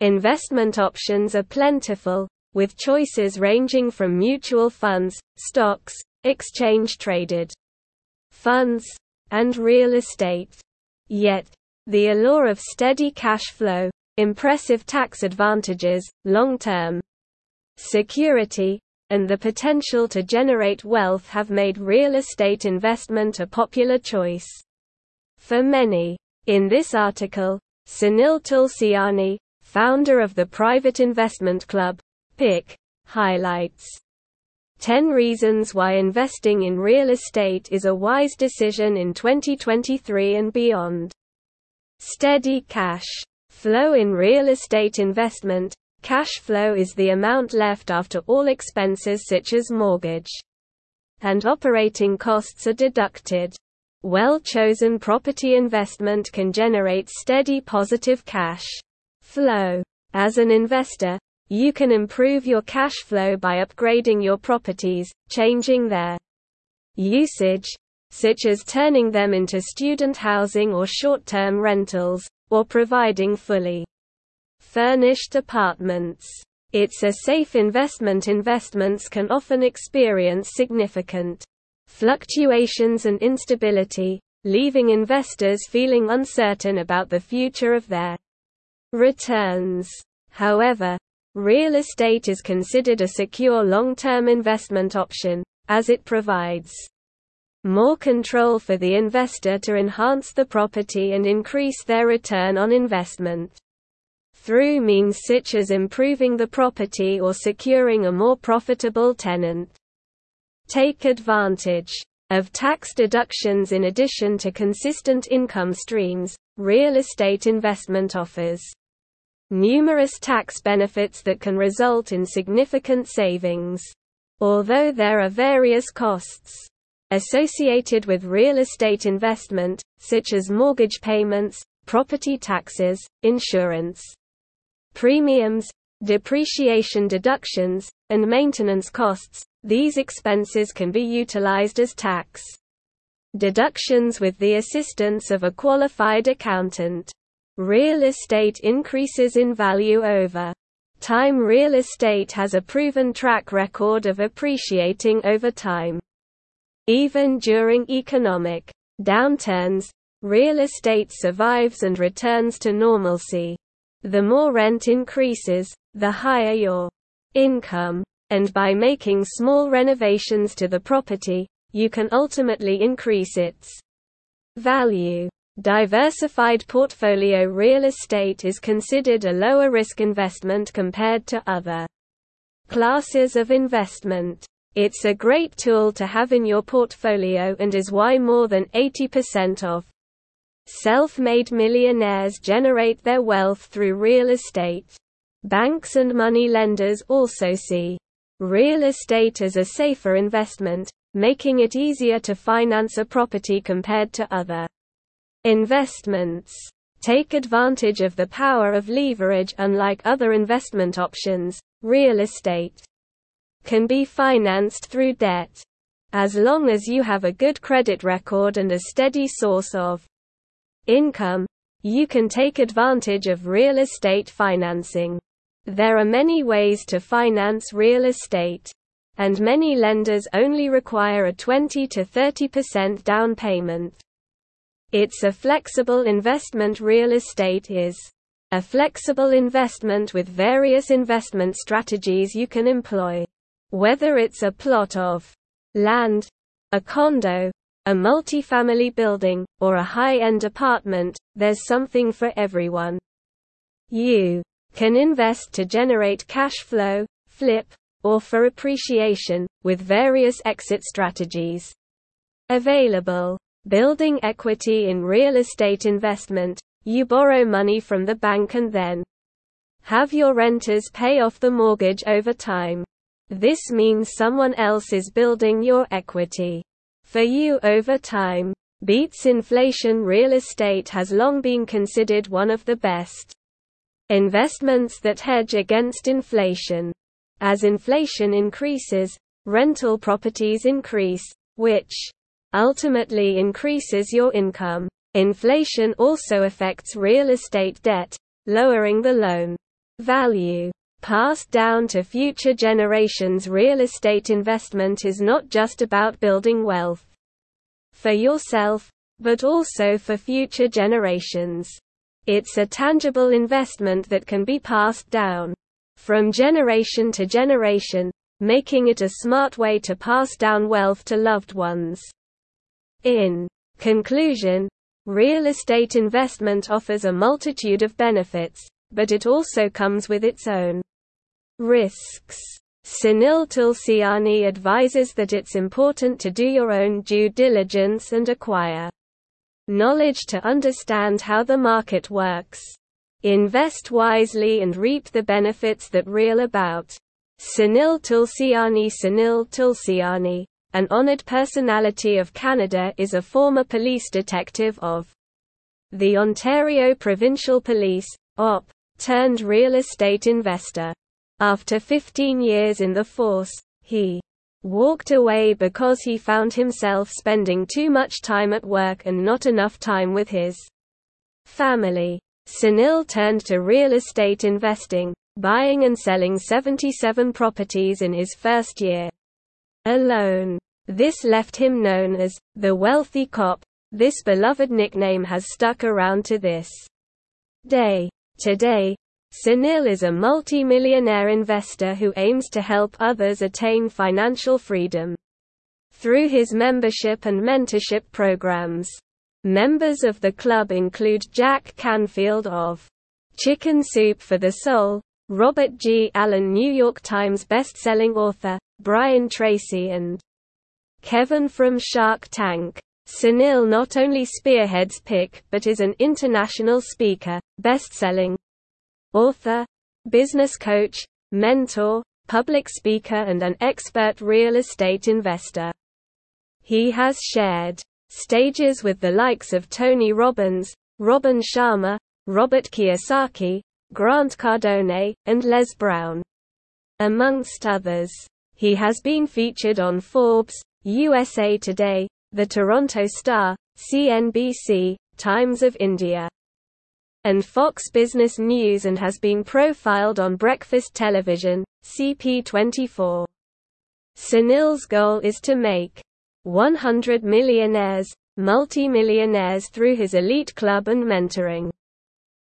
Investment options are plentiful, with choices ranging from mutual funds, stocks, exchange-traded funds, and real estate. Yet, the allure of steady cash flow, impressive tax advantages, long-term security, and the potential to generate wealth have made real estate investment a popular choice for many. In this article, Sunil Tulsiani, founder of the private investment club, PIC, highlights 10 reasons why investing in real estate is a wise decision in 2023 and beyond. Steady cash flow in real estate investment. Cash flow is the amount left after all expenses such as mortgage and operating costs are deducted. Well-chosen property investment can generate steady positive cash flow. As an investor, you can improve your cash flow by upgrading your properties, changing their usage, such as turning them into student housing or short-term rentals, or providing fully furnished apartments. It's a safe investment. Investments can often experience significant fluctuations and instability, leaving investors feeling uncertain about the future of their returns. However, real estate is considered a secure long-term investment option, as it provides more control for the investor to enhance the property and increase their return on investment. Through means such as improving the property or securing a more profitable tenant. Take advantage of tax deductions in addition to consistent income streams, real estate investment offers numerous tax benefits that can result in significant savings. Although there are various costs associated with real estate investment, such as mortgage payments, property taxes, insurance premiums, depreciation deductions, and maintenance costs, these expenses can be utilized as tax deductions with the assistance of a qualified accountant. Real estate increases in value over time. Real estate has a proven track record of appreciating over time. Even during economic downturns, real estate survives and returns to normalcy. The more rent increases, the higher your income. And by making small renovations to the property, you can ultimately increase its value. Diversified portfolio real estate is considered a lower risk investment compared to other classes of investment. It's a great tool to have in your portfolio and is why more than 80% of self-made millionaires generate their wealth through real estate. Banks and money lenders also see real estate as a safer investment, making it easier to finance a property compared to other investments. Take advantage of the power of leverage unlike other investment options, real estate can be financed through debt. As long as you have a good credit record and a steady source of income, you can take advantage of real estate financing. There are many ways to finance real estate, and many lenders only require a 20 to 30% down payment. It's a flexible investment. Real estate is a flexible investment with various investment strategies you can employ. Whether it's a plot of land, a condo, a multifamily building, or a high-end apartment, there's something for everyone. You can invest to generate cash flow, flip, or for appreciation, with various exit strategies available. Building equity in real estate investment, you borrow money from the bank and then have your renters pay off the mortgage over time. This means someone else is building your equity for you over time. Beats inflation real estate has long been considered one of the best investments that hedge against inflation. As inflation increases, rental properties increase, which ultimately increases your income. Inflation also affects real estate debt, lowering the loan value passed down to future generations. Real estate investment is not just about building wealth for yourself, but also for future generations. It's a tangible investment that can be passed down from generation to generation, making it a smart way to pass down wealth to loved ones. In conclusion, real estate investment offers a multitude of benefits, but it also comes with its own risks. Sunil Tulsiani advises that it's important to do your own due diligence and acquire knowledge to understand how the market works. Invest wisely and reap the benefits that real about. Sunil Tulsiani Sunil Tulsiani, an honored personality of Canada is a former police detective of the Ontario Provincial Police, OP, turned real estate investor. After 15 years in the force, he walked away because he found himself spending too much time at work and not enough time with his family. Sunil turned to real estate investing, buying and selling 77 properties in his first year alone. This left him known as the wealthy cop. This beloved nickname has stuck around to this day. Today, Sunil is a multi-millionaire investor who aims to help others attain financial freedom through his membership and mentorship programs. Members of the club include Jack Canfield of Chicken Soup for the Soul, Robert G. Allen New York Times best-selling author, Brian Tracy and Kevin from Shark Tank. Sunil not only spearheads PIC but is an international speaker, best-selling author, business coach, mentor, public speaker and an expert real estate investor. He has shared stages with the likes of Tony Robbins, Robin Sharma, Robert Kiyosaki, Grant Cardone, and Les Brown. Amongst others, he has been featured on Forbes, USA Today, The Toronto Star, CNBC, Times of India, and Fox Business News and has been profiled on Breakfast Television, CP24. Sunil's goal is to make 100 millionaires, multimillionaires through his elite club and mentoring.